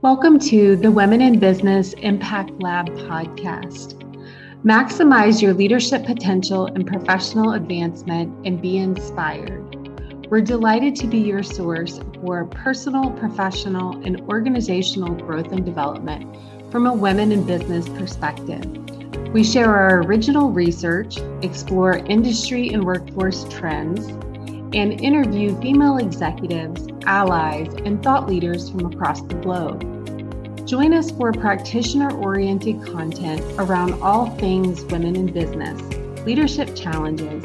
Welcome to the Women in Business Impact Lab podcast. Maximize your leadership potential and professional advancement and be inspired. We're delighted to be your source for personal, professional, and organizational growth and development from a women in business perspective. We share our original research, explore industry and workforce trends, and interview female executives, allies, and thought leaders from across the globe. Join us for practitioner oriented content around all things women in business, leadership challenges,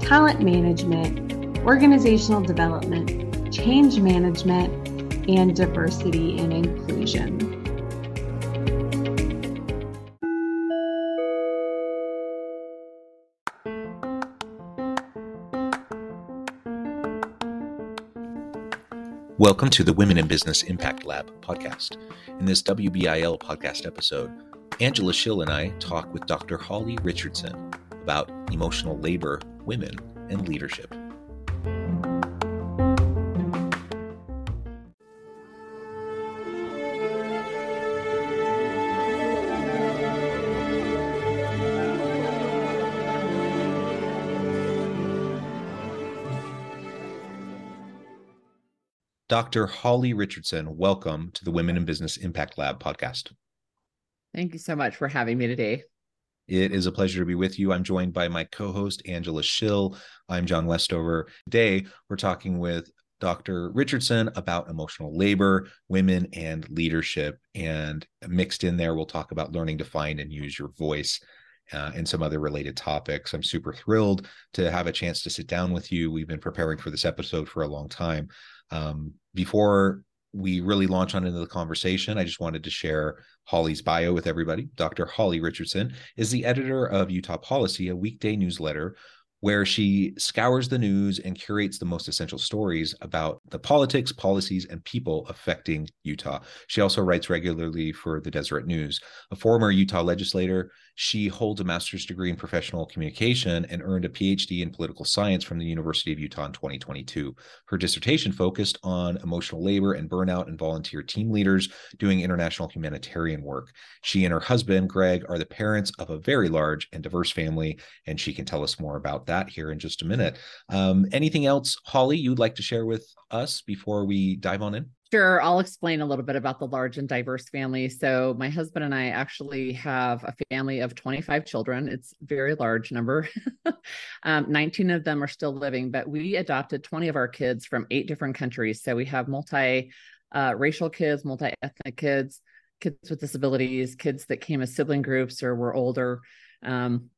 talent management, organizational development, change management, and diversity and inclusion. Welcome to the Women in Business Impact Lab podcast. In this WBIL podcast episode, Angela Schill and I talk with Dr. Holly Richardson about emotional labor, women, and leadership. Dr. Holly Richardson, welcome to the Women in Business Impact Lab podcast. Thank you so much for having me today. It is a pleasure to be with you. I'm joined by my co host, Angela Schill. I'm John Westover. Today, we're talking with Dr. Richardson about emotional labor, women, and leadership. And mixed in there, we'll talk about learning to find and use your voice. Uh, and some other related topics. I'm super thrilled to have a chance to sit down with you. We've been preparing for this episode for a long time. Um, before we really launch on into the conversation, I just wanted to share Holly's bio with everybody. Dr. Holly Richardson is the editor of Utah Policy, a weekday newsletter where she scours the news and curates the most essential stories about the politics, policies, and people affecting Utah. She also writes regularly for the Deseret News. A former Utah legislator, she holds a master's degree in professional communication and earned a PhD in political science from the University of Utah in 2022. Her dissertation focused on emotional labor and burnout and volunteer team leaders doing international humanitarian work. She and her husband, Greg, are the parents of a very large and diverse family, and she can tell us more about that here in just a minute. Um, anything else, Holly, you'd like to share with us before we dive on in? Sure. I'll explain a little bit about the large and diverse family. So, my husband and I actually have a family of 25 children. It's a very large number. um, 19 of them are still living, but we adopted 20 of our kids from eight different countries. So, we have multi uh, racial kids, multi ethnic kids, kids with disabilities, kids that came as sibling groups or were older. Um,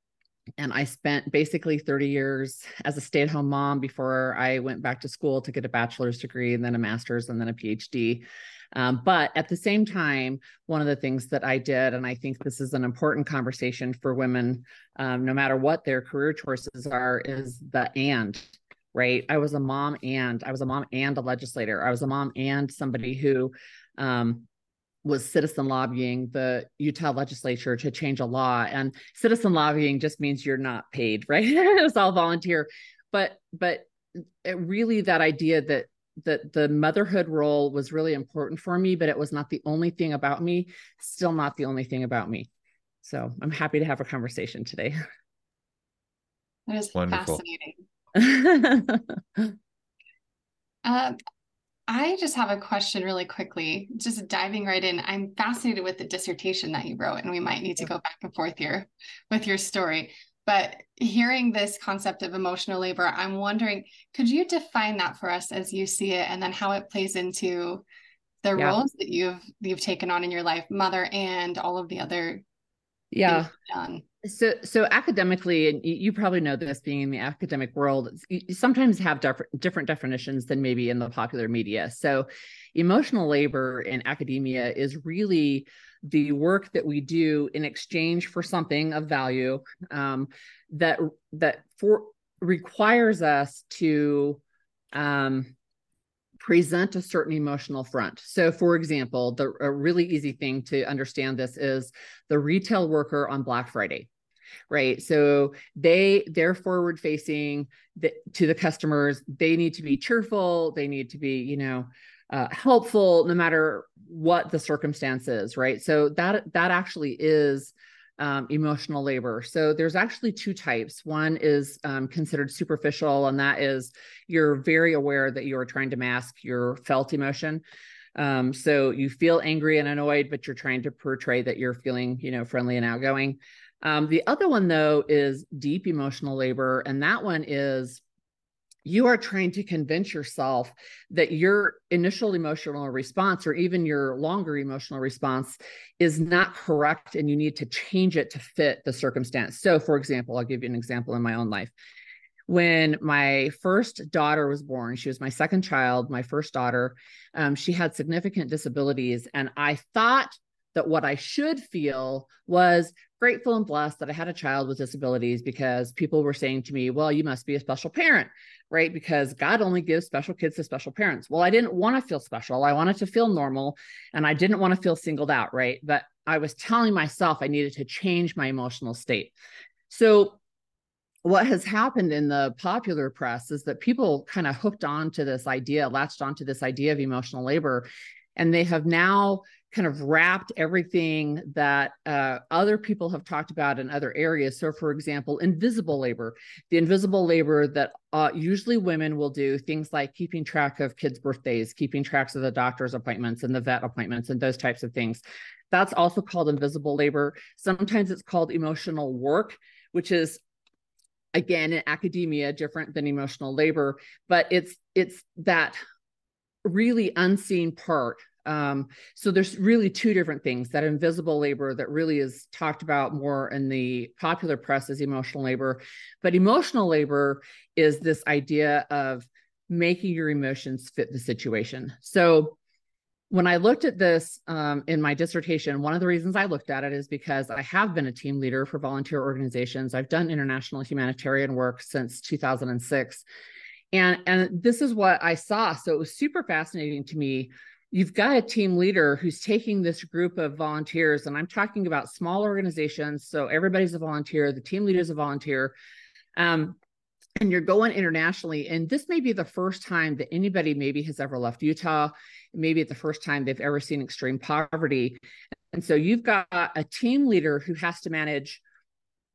and I spent basically 30 years as a stay at home mom before I went back to school to get a bachelor's degree and then a master's and then a PhD. Um, but at the same time, one of the things that I did, and I think this is an important conversation for women, um, no matter what their career choices are, is the and, right? I was a mom and I was a mom and a legislator. I was a mom and somebody who um, was citizen lobbying the Utah legislature to change a law. And citizen lobbying just means you're not paid, right? it was all volunteer. But but really that idea that that the motherhood role was really important for me, but it was not the only thing about me, still not the only thing about me. So I'm happy to have a conversation today. That is Wonderful. fascinating. uh, I just have a question really quickly, just diving right in. I'm fascinated with the dissertation that you wrote, and we might need to go back and forth here with your story. But hearing this concept of emotional labor, I'm wondering, could you define that for us as you see it, and then how it plays into the yeah. roles that you've you've taken on in your life, mother and all of the other yeah. Done so so academically and you probably know this being in the academic world you sometimes have different different definitions than maybe in the popular media. So emotional labor in academia is really the work that we do in exchange for something of value um, that that for requires us to um, present a certain emotional front. So, for example, the a really easy thing to understand this is the retail worker on Black Friday right? So they they're forward facing the, to the customers. They need to be cheerful. They need to be you know uh, helpful no matter what the circumstances right? So that that actually is um, emotional labor. So there's actually two types. One is um, considered superficial and that is you're very aware that you are trying to mask your felt emotion. Um, so you feel angry and annoyed but you're trying to portray that you're feeling you know friendly and outgoing. Um, the other one though is deep emotional labor and that one is you are trying to convince yourself that your initial emotional response or even your longer emotional response is not correct and you need to change it to fit the circumstance. So, for example, I'll give you an example in my own life. When my first daughter was born, she was my second child, my first daughter. Um, she had significant disabilities. And I thought that what I should feel was grateful and blessed that I had a child with disabilities because people were saying to me, well, you must be a special parent, right? Because God only gives special kids to special parents. Well, I didn't want to feel special. I wanted to feel normal and I didn't want to feel singled out, right? But I was telling myself I needed to change my emotional state. So, what has happened in the popular press is that people kind of hooked on to this idea, latched onto this idea of emotional labor, and they have now kind of wrapped everything that uh, other people have talked about in other areas. So, for example, invisible labor, the invisible labor that uh, usually women will do things like keeping track of kids' birthdays, keeping tracks of the doctor's appointments and the vet appointments, and those types of things. That's also called invisible labor. Sometimes it's called emotional work, which is again in academia different than emotional labor, but it's it's that really unseen part um, so there's really two different things that invisible labor that really is talked about more in the popular press as emotional labor. But emotional labor is this idea of making your emotions fit the situation. So when I looked at this um, in my dissertation, one of the reasons I looked at it is because I have been a team leader for volunteer organizations. I've done international humanitarian work since 2006. And, and this is what I saw. So it was super fascinating to me you've got a team leader who's taking this group of volunteers and i'm talking about small organizations so everybody's a volunteer the team leader is a volunteer um, and you're going internationally and this may be the first time that anybody maybe has ever left utah. Maybe it's the first time they've ever seen extreme poverty. And so you've got a team leader who has to manage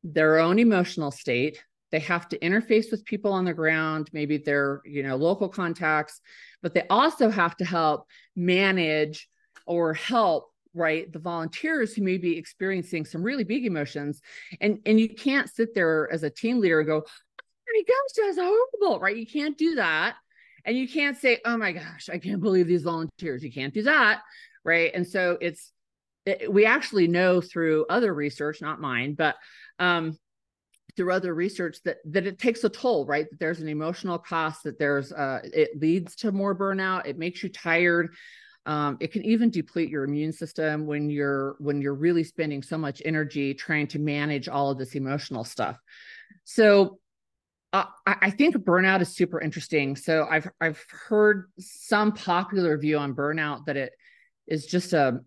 their own emotional state they have to interface with people on the ground maybe their you know local contacts but they also have to help manage or help right the volunteers who may be experiencing some really big emotions. And and you can't sit there as a team leader and go oh my gosh that's horrible right? You can't do that. And you can't say oh my gosh i can't believe these volunteers. You can't do that right? And so it's it, we actually know through other research not mine but um through other research that that it takes a toll right? That there's an emotional cost that there's uh it leads to more burnout it makes you tired. Um, it can even deplete your immune system when you're when you're really spending so much energy trying to manage all of this emotional stuff. So uh, I think burnout is super interesting. So I've I've heard some popular view on burnout that it is just a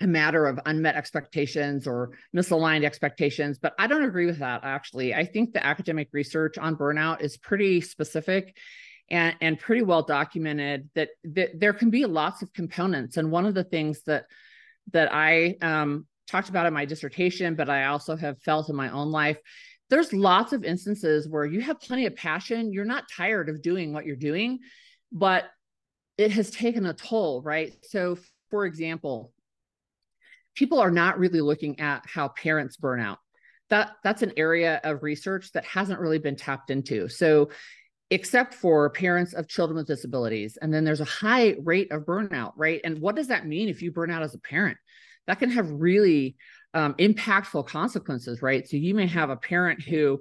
a matter of unmet expectations or misaligned expectations. But I don't agree with that, actually. I think the academic research on burnout is pretty specific and, and pretty well documented that, that there can be lots of components. And one of the things that that I um, talked about in my dissertation, but I also have felt in my own life, there's lots of instances where you have plenty of passion. You're not tired of doing what you're doing, but it has taken a toll, right? So, for example, people are not really looking at how parents burn out. That that's an area of research that hasn't really been tapped into. So except for parents of children with disabilities and then there's a high rate of burnout, right? And what does that mean if you burn out as a parent? That can have really um, impactful consequences, right? So you may have a parent who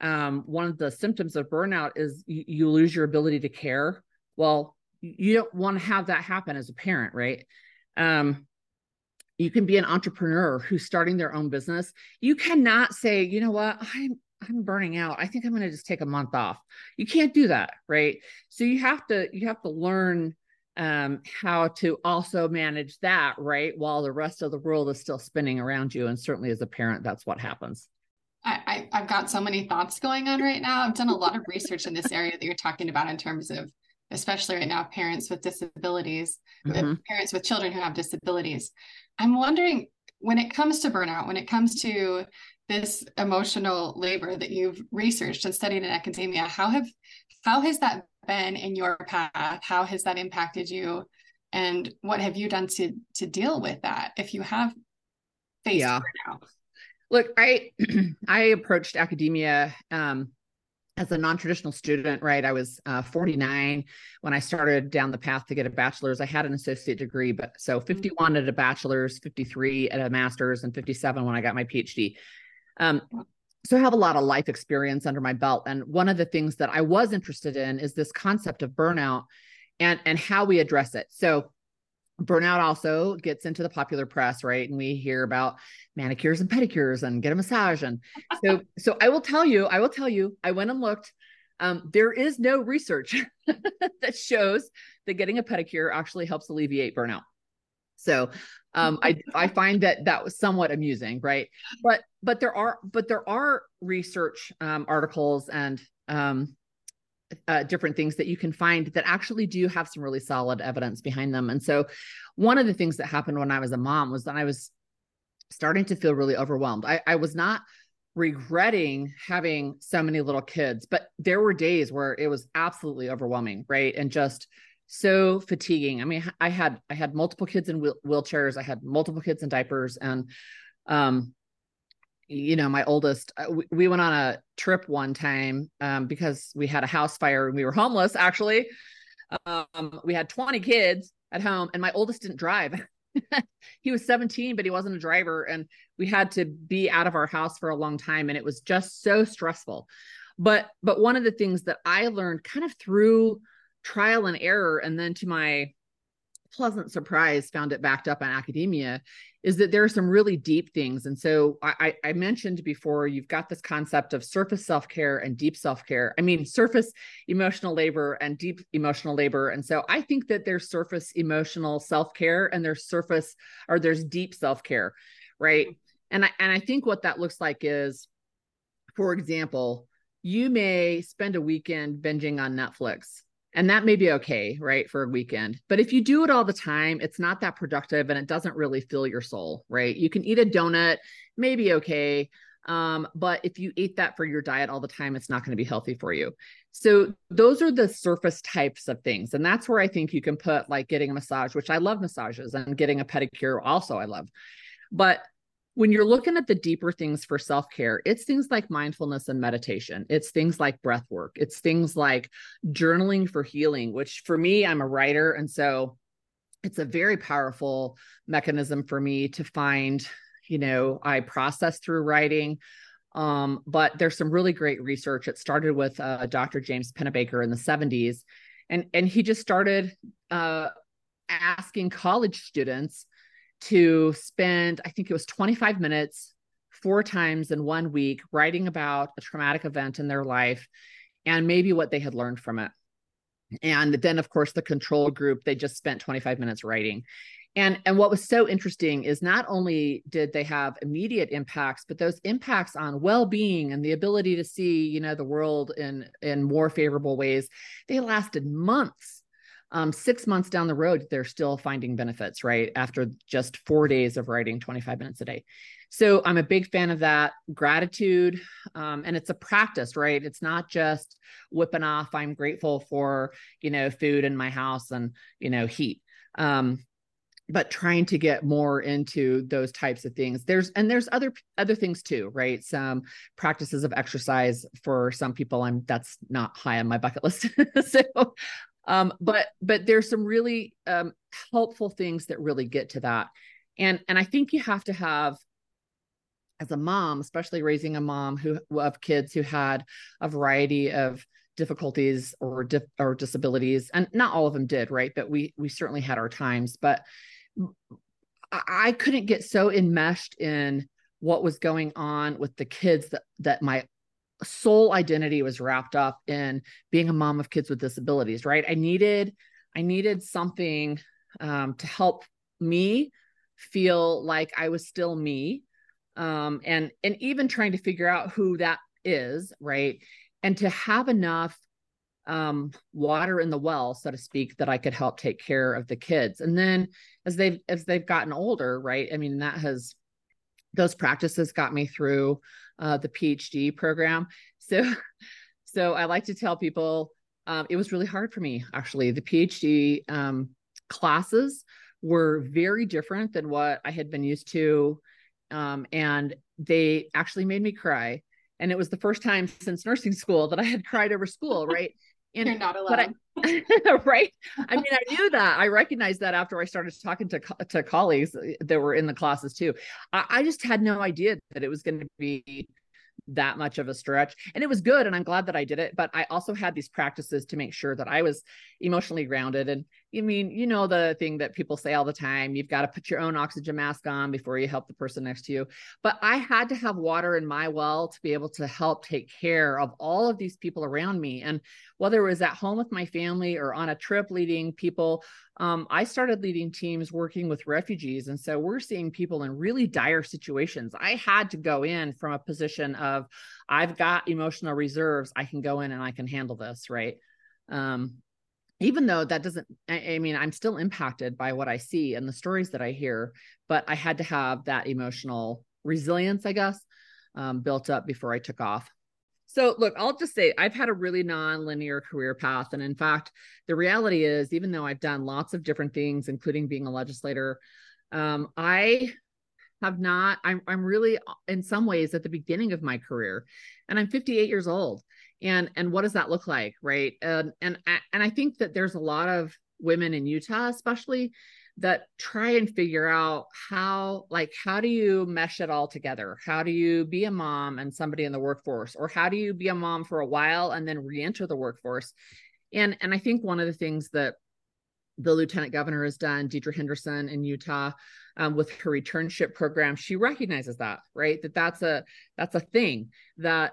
um, one of the symptoms of burnout is you, you lose your ability to care. Well, you don't want to have that happen as a parent, right? Um, you can be an entrepreneur who's starting their own business you cannot say you know what i'm i'm burning out i think i'm going to just take a month off you can't do that right so you have to you have to learn um, how to also manage that right while the rest of the world is still spinning around you and certainly as a parent that's what happens I, I, have got so many thoughts going on right now. I've done a lot of research in this area that you're talking about in terms of especially right now, parents with disabilities, mm-hmm. parents with children who have disabilities. I'm wondering when it comes to burnout, when it comes to this emotional labor that you've researched and studied in academia, how have how has that been in your path? How has that impacted you? And what have you done to to deal with that if you have faced yeah. burnout? Look, I I approached academia um, as a non-traditional student right i was uh, 49 when i started down the path to get a bachelor's. I had an associate degree but so mm-hmm. 51 at a bachelor's 53 at a master's and 57 when i got my phd um, so i have a lot of life experience under my belt and one of the things that i was interested in is this concept of burnout and and how we address it. So burnout also gets into the popular press right? And we hear about manicures and pedicures and get a massage and so so i will tell you i will tell you i went and looked. Um, there is no research that shows that getting a pedicure actually helps alleviate burnout. So um, I I find that that was somewhat amusing, right? But but there are but there are research um, articles and um, uh, different things that you can find that actually do have some really solid evidence behind them. And so, one of the things that happened when I was a mom was that I was starting to feel really overwhelmed. I, I was not regretting having so many little kids, but there were days where it was absolutely overwhelming, right? And just so fatiguing. I mean, I had I had multiple kids in wheel- wheelchairs, I had multiple kids in diapers, and um, you know, my oldest, uh, we, we went on a trip one time um, because we had a house fire and we were homeless. Actually, um, we had 20 kids at home, and my oldest didn't drive. he was 17, but he wasn't a driver, and we had to be out of our house for a long time, and it was just so stressful. But but one of the things that I learned kind of through trial and error, and then to my pleasant surprise found it backed up on academia is that there are some really deep things. And so I, I mentioned before you've got this concept of surface self-care and deep self-care. I mean surface emotional labor and deep emotional labor. And so i think that there's surface emotional self-care and there's surface or there's deep self-care right? And i and i think what that looks like is for example you may spend a weekend binging on netflix and that may be okay, right, for a weekend. But if you do it all the time, it's not that productive and it doesn't really fill your soul, right? You can eat a donut, maybe okay. Um, but if you eat that for your diet all the time, it's not going to be healthy for you. So those are the surface types of things. And that's where I think you can put like getting a massage, which I love massages, and getting a pedicure also I love. But when you're looking at the deeper things for self care, it's things like mindfulness and meditation. It's things like breath work. It's things like journaling for healing, which for me, I'm a writer. And so it's a very powerful mechanism for me to find, you know, I process through writing. Um, but there's some really great research. It started with uh, Dr. James Pennebaker in the 70s. And, and he just started uh, asking college students to spend, I think it was 25 minutes four times in one week writing about a traumatic event in their life and maybe what they had learned from it. And then, of course, the control group, they just spent 25 minutes writing. And, and what was so interesting is not only did they have immediate impacts, but those impacts on well-being and the ability to see, you know, the world in in more favorable ways, they lasted months um, six months down the road, they're still finding benefits, right? After just four days of writing 25 minutes a day. So I'm a big fan of that gratitude. Um, and it's a practice, right? It's not just whipping off, I'm grateful for, you know, food in my house and, you know, heat. Um, but trying to get more into those types of things there's and there's other other things too right some practices of exercise for some people i'm that's not high on my bucket list so um, but but there's some really um, helpful things that really get to that. And and i think you have to have as a mom especially raising a mom who of kids who had a variety of difficulties or dif- or disabilities and not all of them did right? But we we certainly had our times but I, I couldn't get so enmeshed in what was going on with the kids that that my soul identity was wrapped up in being a mom of kids with disabilities right i needed i needed something um, to help me feel like i was still me um, and and even trying to figure out who that is right and to have enough um, water in the well, so to speak, that I could help take care of the kids. And then as they've as they've gotten older, right? I mean, that has those practices got me through uh, the PhD program. So, so I like to tell people um, it was really hard for me actually. The PhD um, classes were very different than what I had been used to, um, and they actually made me cry. And it was the first time since nursing school that I had cried over school, right? And you're not alone. I, right. I mean, I knew that. I recognized that after I started talking to to colleagues eh, that were in the classes too. I, I just had no idea that it was going to be that much of a stretch and it was good and i'm glad that i did it but i also had these practices to make sure that i was emotionally grounded and I mean, you know, the thing that people say all the time you've got to put your own oxygen mask on before you help the person next to you. But I had to have water in my well to be able to help take care of all of these people around me. And whether it was at home with my family or on a trip leading people, um, I started leading teams working with refugees. And so we're seeing people in really dire situations. I had to go in from a position of, I've got emotional reserves. I can go in and I can handle this, right? Um, even though that doesn't I, I, mean i'm still impacted by what i see and the stories that i hear but i had to have that emotional resilience i guess um, built up before i took off. So look i'll just say i've had a really non-linear career path. And in fact the reality is even though i've done lots of different things including being a legislator um, i have not I'm, I'm really in some ways at the beginning of my career. And i'm 58 years old and and what does that look like right? And and and i think that there's a lot of women in utah especially that try and figure out how like how do you mesh it all together? How do you be a mom and somebody in the workforce? Or how do you be a mom for a while and then re-enter the workforce? And and i think one of the things that the lieutenant governor has done deidre henderson in utah um, with her returnship program she recognizes that right? That that's a that's a thing that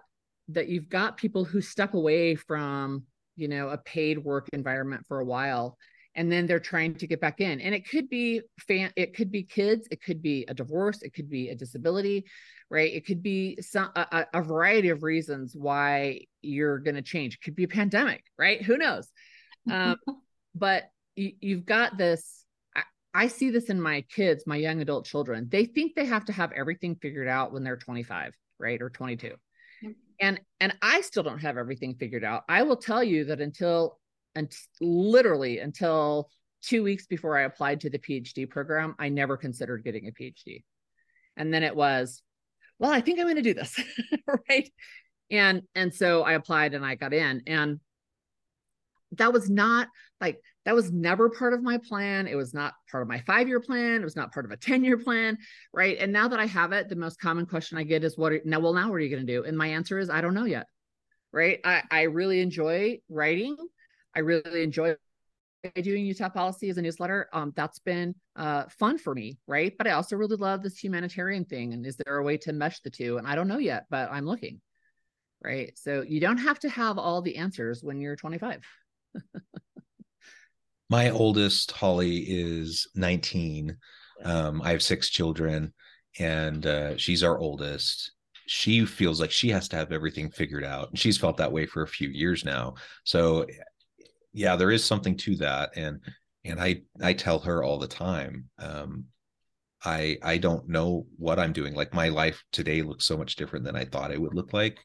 that you've got people who step away from you know a paid work environment for a while and then they're trying to get back in. And it could be fan it could be kids it could be a divorce it could be a disability right? It could be some a, a variety of reasons why you're going to change. It could be a pandemic right? Who knows? Um, but you, you've got this I, I see this in my kids my young adult children. They think they have to have everything figured out when they're 25 right or 22 and and i still don't have everything figured out. I will tell you that until and literally until two weeks before i applied to the phd program i never considered getting a phd and then it was well i think i'm going to do this. Right? And and so i applied and i got in. And that was not like that was never part of my plan. It was not part of my five year plan. It was not part of a 10 year plan. Right. And now that I have it, the most common question I get is what are, now, well, now what are you going to do? And my answer is, I don't know yet. Right. I, I really enjoy writing. I really enjoy doing Utah policy as a newsletter. Um, that's been uh, fun for me. Right. But I also really love this humanitarian thing. And is there a way to mesh the two? And I don't know yet, but I'm looking. Right. So you don't have to have all the answers when you're 25. My oldest, Holly, is 19. Um, I have six children, and uh, she's our oldest. She feels like she has to have everything figured out. And she's felt that way for a few years now. So, yeah, there is something to that. And and I I tell her all the time, um, I I don't know what I'm doing. Like my life today looks so much different than I thought it would look like,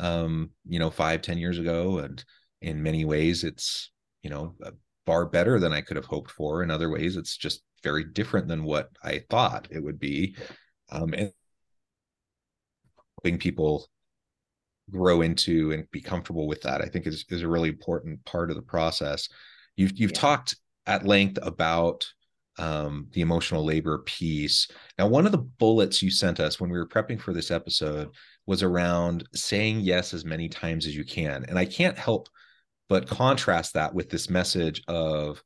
um, you know, five ten years ago, and in many ways it's you know far better than i could have hoped for in other ways it's just very different than what i thought it would be um, and helping people grow into and be comfortable with that i think is, is a really important part of the process you've you've yeah. talked at length about um, the emotional labor piece. Now, one of the bullets you sent us when we were prepping for this episode was around saying yes as many times as you can. And I can't help but contrast that with this message of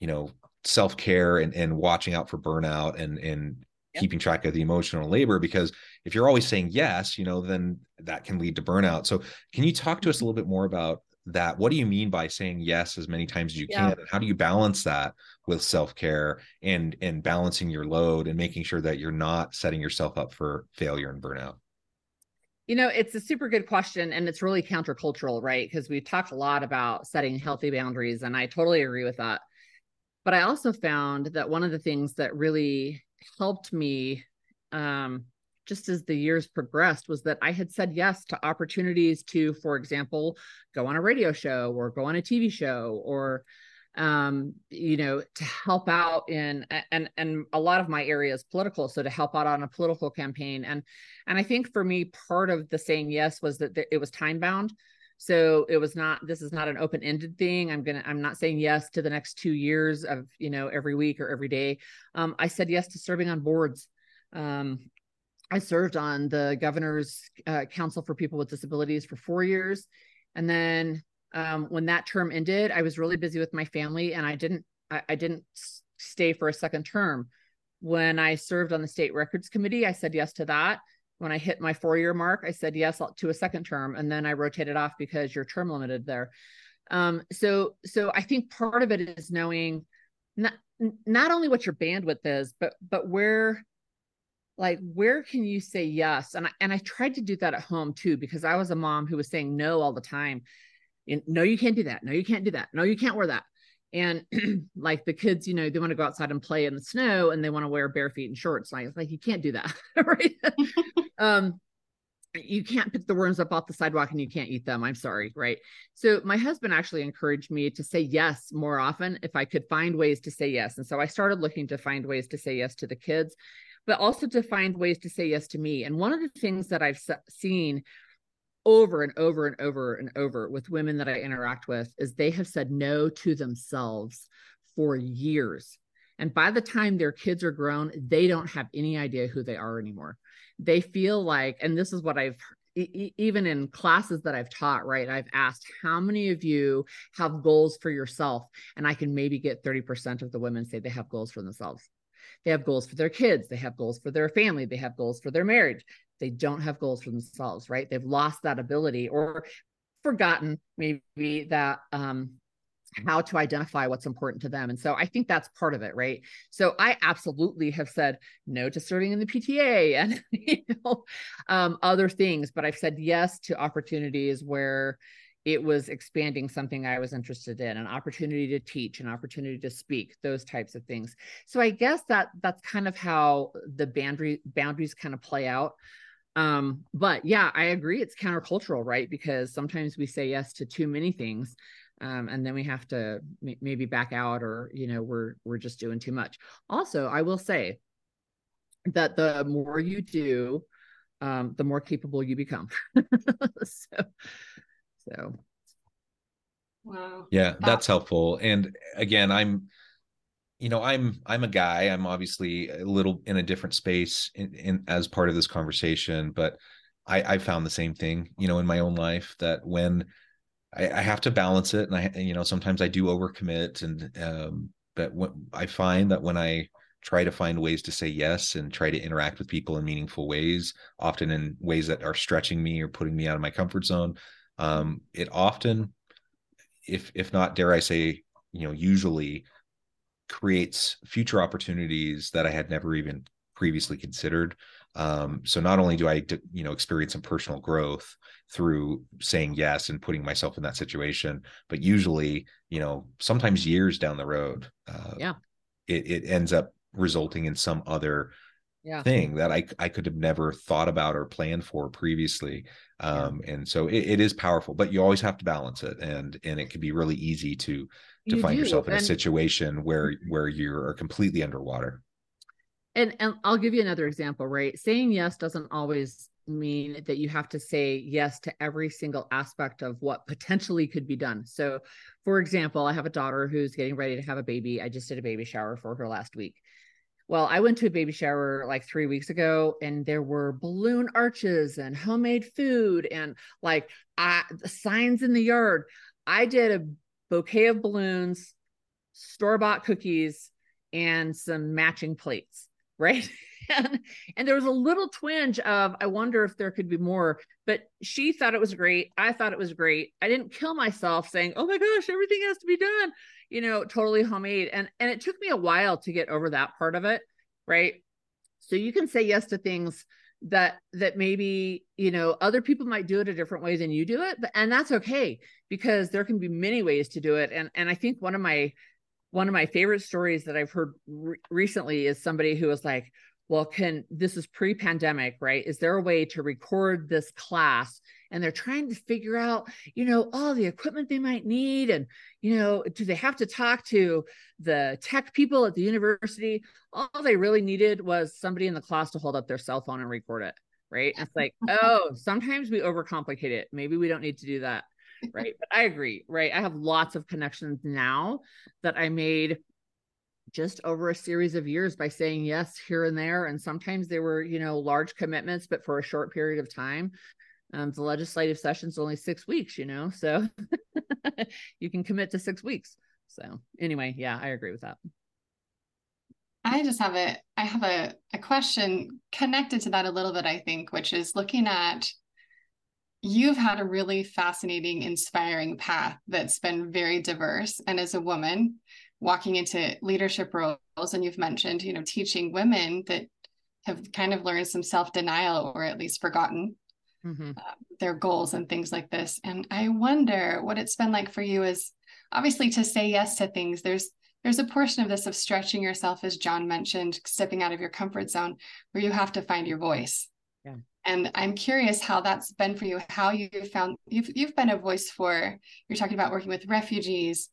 you know self-care and, and watching out for burnout and and yep. keeping track of the emotional labor because if you're always saying yes you know then that can lead to burnout so can you talk to us a little bit more about that what do you mean by saying yes as many times as you yeah. can and how do you balance that with self-care and and balancing your load and making sure that you're not setting yourself up for failure and burnout You know, it's a super good question and it's really countercultural, right? Because we've talked a lot about setting healthy boundaries, and I totally agree with that. But I also found that one of the things that really helped me um, just as the years progressed was that I had said yes to opportunities to, for example, go on a radio show or go on a TV show or um, you know, to help out in and and a lot of my area is political, so to help out on a political campaign. And and I think for me, part of the saying yes was that it was time bound. So it was not, this is not an open ended thing. I'm to, I'm not saying yes to the next two years of, you know, every week or every day. Um, I said yes to serving on boards. Um, I served on the governor's uh, council for people with disabilities for four years. And then um, when that term ended, I was really busy with my family and I didn't, I, I didn't stay for a second term. When I served on the state records committee, I said yes to that when I hit my four year mark, I said yes to a second term, and then I rotated off because you're term limited there. Um, so, so I think part of it is knowing not not only what your bandwidth is, but but where, like, where can you say yes? And I and I tried to do that at home too because I was a mom who was saying no all the time. And, no, you can't do that. No, you can't do that. No, you can't wear that. And like the kids you know they want to go outside and play in the snow and they want to wear bare feet and shorts. Like, like you can't do that right? Um you can't pick the worms up off the sidewalk and you can't eat them. I'm sorry right? So my husband actually encouraged me to say yes more often if i could find ways to say yes. And so i started looking to find ways to say yes to the kids but also to find ways to say yes to me. And one of the things that i've seen over and over and over and over with women that I interact with is they have said no to themselves for years. And by the time their kids are grown, they don't have any idea who they are anymore. They feel like, and this is what I've even in classes that I've taught, right? I've asked how many of you have goals for yourself? And I can maybe get 30% of the women say they have goals for themselves. They have goals for their kids. They have goals for their family. They have goals for their marriage. They don't have goals for themselves, right? They've lost that ability or forgotten maybe that um, how to identify what's important to them. And so I think that's part of it, right? So I absolutely have said no to serving in the PTA and you know um, other things, but I've said yes to opportunities where it was expanding something I was interested in, an opportunity to teach, an opportunity to speak, those types of things. So I guess that that's kind of how the boundary boundaries kind of play out. Um, but yeah, I agree. It's countercultural, right? Because sometimes we say yes to too many things. Um, and then we have to m- maybe back out or you know we're we're just doing too much also i will say that the more you do um, the more capable you become so so wow yeah that's helpful and again i'm you know i'm i'm a guy i'm obviously a little in a different space in, in as part of this conversation but i i found the same thing you know in my own life that when i, I have to balance it and i you know sometimes i do overcommit and um but what i find that when i try to find ways to say yes and try to interact with people in meaningful ways often in ways that are stretching me or putting me out of my comfort zone um it often if if not dare i say you know usually creates future opportunities that I had never even previously considered. Um, so not only do I, you know, experience some personal growth through saying yes and putting myself in that situation, but usually, you know, sometimes years down the road, uh, yeah, it, it ends up resulting in some other yeah. thing that I I could have never thought about or planned for previously. Um, yeah. and so it, it is powerful, but you always have to balance it, and and it can be really easy to to you find do. yourself in and, a situation where where you are completely underwater. And and I'll give you another example, right? Saying yes doesn't always mean that you have to say yes to every single aspect of what potentially could be done. So, for example, I have a daughter who's getting ready to have a baby. I just did a baby shower for her last week. Well, I went to a baby shower like three weeks ago, and there were balloon arches and homemade food and like uh, signs in the yard. I did a bouquet of balloons, store bought cookies, and some matching plates, right? and, and there was a little twinge of, I wonder if there could be more, but she thought it was great. I thought it was great. I didn't kill myself saying, oh my gosh, everything has to be done, you know, totally homemade. And, and it took me a while to get over that part of it, right? So you can say yes to things that that maybe you know other people might do it a different way than you do it but and that's okay because there can be many ways to do it. And and i think one of my one of my favorite stories that i've heard re- recently is somebody who was like well can this is pre-pandemic right? Is there a way to record this class? And they're trying to figure out you know all the equipment they might need and you know do they have to talk to the tech people at the university? All they really needed was somebody in the class to hold up their cell phone and record it right? And it's like oh sometimes we overcomplicate it. Maybe we don't need to do that right? But i agree right? I have lots of connections now that i made just over a series of years by saying yes here and there and sometimes they were you know large commitments but for a short period of time um, the legislative session's only six weeks, you know, so you can commit to six weeks. So anyway, yeah, I agree with that. I just have a I have a, a question connected to that a little bit, I think, which is looking at you've had a really fascinating, inspiring path that's been very diverse. And as a woman walking into leadership roles, and you've mentioned, you know, teaching women that have kind of learned some self-denial or at least forgotten mm-hmm. uh, their goals and things like this. And I wonder what it's been like for you is obviously to say yes to things. There's there's a portion of this of stretching yourself, as John mentioned, stepping out of your comfort zone, where you have to find your voice. Yeah. And I'm curious how that's been for you. How you found you've you've been a voice for. You're talking about working with refugees,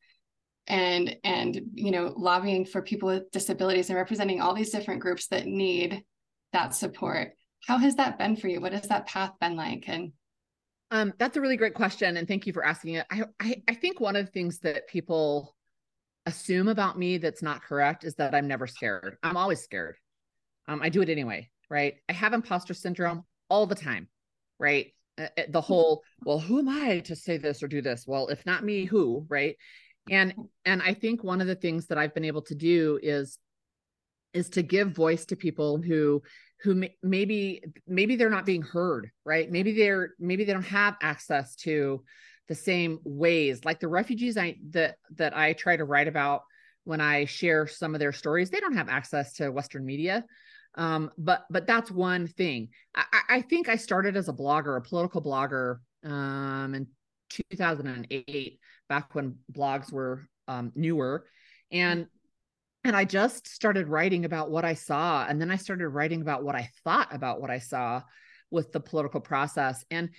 and and you know lobbying for people with disabilities and representing all these different groups that need that support how has that been for you? What has that path been like? And um, that's a really great question, and thank you for asking it. I, I I think one of the things that people assume about me that's not correct is that I'm never scared. I'm always scared. Um, I do it anyway, right? I have imposter syndrome all the time, right? Uh, uh, the whole, well, who am I to say this or do this? Well, if not me, who, right? And and I think one of the things that I've been able to do is is to give voice to people who who may, maybe maybe they're not being heard right? Maybe they're maybe they don't have access to the same ways. Like the refugees i that that i try to write about when i share some of their stories they don't have access to western media. Um, but but that's one thing. I, I think i started as a blogger a political blogger um, in 2008 back when blogs were um, newer and and I just started writing about what I saw. And then I started writing about what I thought about what I saw with the political process. And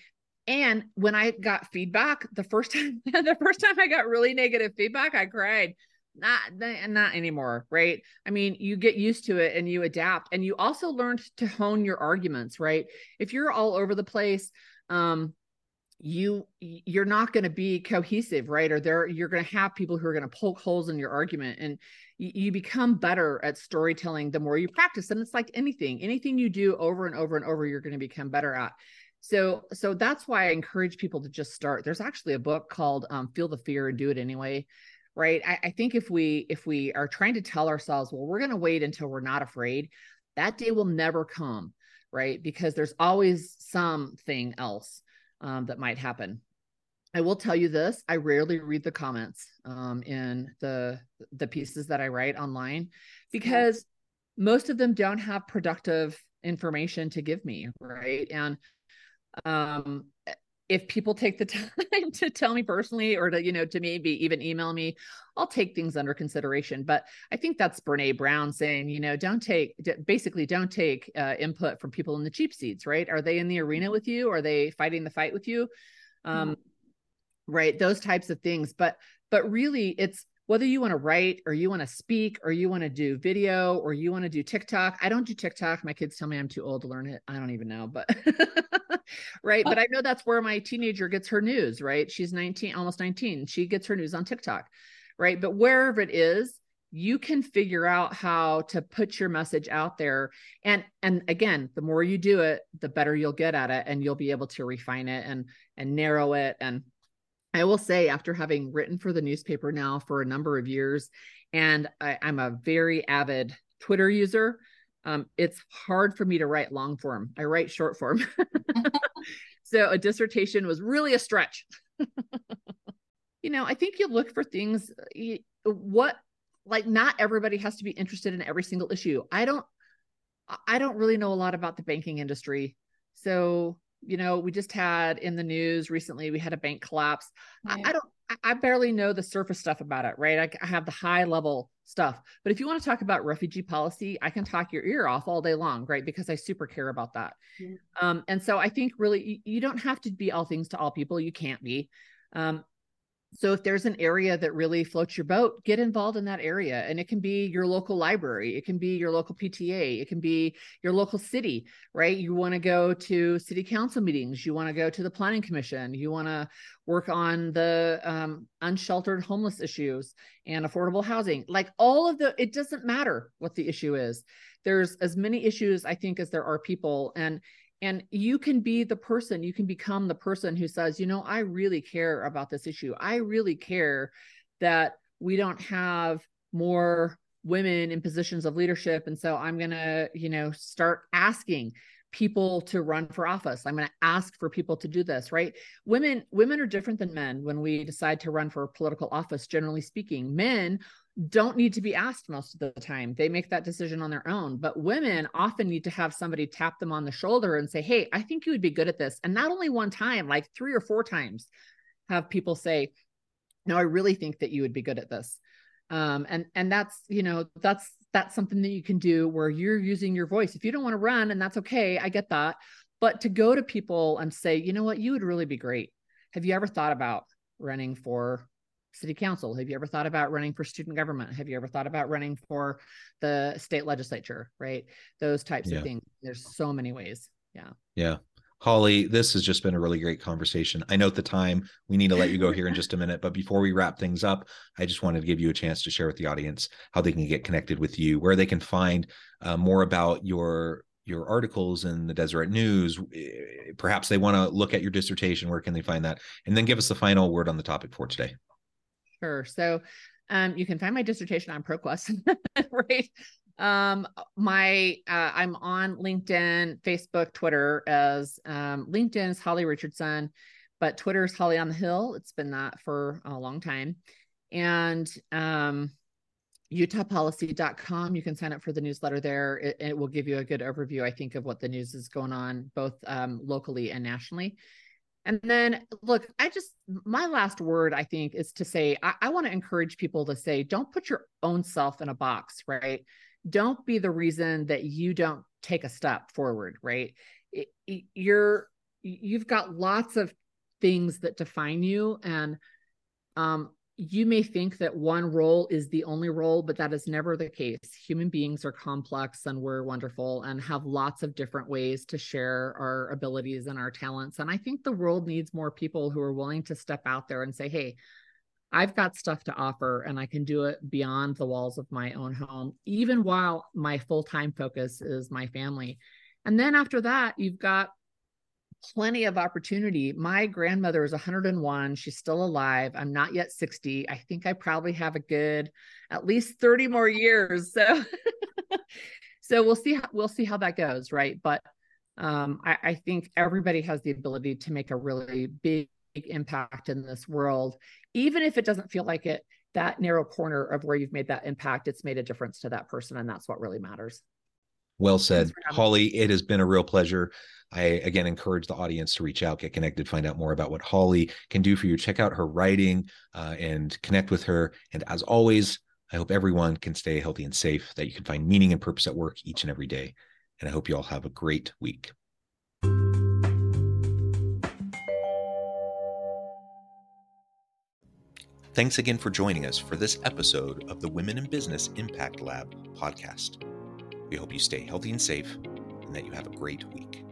and when I got feedback, the first time, the first time I got really negative feedback, I cried. Not not anymore, right? I mean, you get used to it and you adapt, and you also learned to hone your arguments, right? If you're all over the place, um, you you're not going to be cohesive right? Or there you're going to have people who are going to poke holes in your argument and you, you become better at storytelling the more you practice and it's like anything anything you do over and over and over you're going to become better at. So so that's why i encourage people to just start. There's actually a book called um, feel the fear and do it anyway right? I, I think if we if we are trying to tell ourselves well we're going to wait until we're not afraid that day will never come right? Because there's always something else um, that might happen I will tell you this: I rarely read the comments um, in the the pieces that I write online because yeah. most of them don't have productive information to give me, right? And um, if people take the time to tell me personally or to you know to maybe even email me i'll take things under consideration. But i think that's brene brown saying you know don't take basically don't take uh, input from people in the cheap seats right? Are they in the arena with you? Are they fighting the fight with you? Um, mm-hmm right those types of things. But but really it's whether you want to write or you want to speak or you want to do video or you want to do TikTok. I don't do TikTok. My kids tell me I'm too old to learn it. I don't even know, but right. But I know that's where my teenager gets her news, right? She's 19, almost 19. She gets her news on TikTok, right? But wherever it is, you can figure out how to put your message out there. And and again, the more you do it, the better you'll get at it and you'll be able to refine it and and narrow it and I will say, after having written for the newspaper now for a number of years, and I, am a very avid Twitter user, um, it's hard for me to write long form. I write short form. so a dissertation was really a stretch. you know, I think you look for things, what, like, not everybody has to be interested in every single issue. I don't, I don't really know a lot about the banking industry. So, you know, we just had in the news recently, we had a bank collapse. I, I, don't, I barely know the surface stuff about it, right? I, I have the high level stuff. But if you want to talk about refugee policy, I can talk your ear off all day long, right? Because I super care about that. Yeah. Um, and so I think really you, you, don't have to be all things to all people. You can't be. Um, so if there's an area that really floats your boat, get involved in that area. And it can be your local library, it can be your local PTA, it can be your local city, right? You want to go to city council meetings, you want to go to the planning commission, you want to work on the um, unsheltered homeless issues and affordable housing. Like all of the, it doesn't matter what the issue is. There's as many issues, I think, as there are people. And and you can be the person, you can become the person who says, you know, I really care about this issue. I really care that we don't have more women in positions of leadership. And so I'm going to, you know, start asking people to run for office. I'm going to ask for people to do this, right? Women women are different than men when we decide to run for political office generally speaking. Men don't need to be asked most of the time. They make that decision on their own. But women often need to have somebody tap them on the shoulder and say, Hey, I think you would be good at this. And not only one time, like three or four times, have people say, No, I really think that you would be good at this. Um, and and that's you know that's that's something that you can do where you're using your voice. If you don't want to run, and that's okay, I get that. But to go to people and say, you know what, you would really be great. Have you ever thought about running for city council? Have you ever thought about running for student government? Have you ever thought about running for the state legislature? Right. Those types yeah. of things. There's so many ways. Yeah. Yeah. Holly, this has just been a really great conversation. I know at the time we need to let you go here in just a minute, but before we wrap things up, I just wanted to give you a chance to share with the audience how they can get connected with you, where they can find uh, more about your your articles in the Deseret News. Eh, perhaps they want to look at your dissertation. Where can they find that? And then give us the final word on the topic for today. Sure. So um, you can find my dissertation on ProQuest, right? Um, my uh, I'm on LinkedIn, Facebook, Twitter as um, LinkedIn is Holly Richardson, but Twitter is Holly on the Hill. It's been that for a long time, and um, utahpolicy.com. You can sign up for the newsletter there. It, it, will give you a good overview, I think, of what the news is going on both um, locally and nationally. And then, look, I just, my last word, I think, is to say, I, I want to encourage people to say, don't put your own self in a box, right? Don't be the reason that you don't take a step forward, right? It, it, you're, you've got lots of things that define you. And um, you may think that one role is the only role, but that is never the case. Human beings are complex and we're wonderful and have lots of different ways to share our abilities and our talents. And I think the world needs more people who are willing to step out there and say, hey, I've got stuff to offer and I can do it beyond the walls of my own home, even while my full time focus is my family. And then after that, you've got plenty of opportunity. My grandmother is 101. She's still alive. I'm not yet 60. I think I probably have a good at least 30 more years. So so we'll see how we'll see how that goes, right? But um, I, I think everybody has the ability to make a really big, big impact in this world, even if it doesn't feel like it. That narrow corner of where you've made that impact, it's made a difference to that person, and that's what really matters. Well said, Holly. It has been a real pleasure. I again encourage the audience to reach out, get connected, find out more about what Holly can do for you. Check out her writing uh, and connect with her. And as always, I hope everyone can stay healthy and safe, that you can find meaning and purpose at work each and every day. And I hope you all have a great week. Thanks again for joining us for this episode of the Women in Business Impact Lab podcast. We hope you stay healthy and safe and that you have a great week.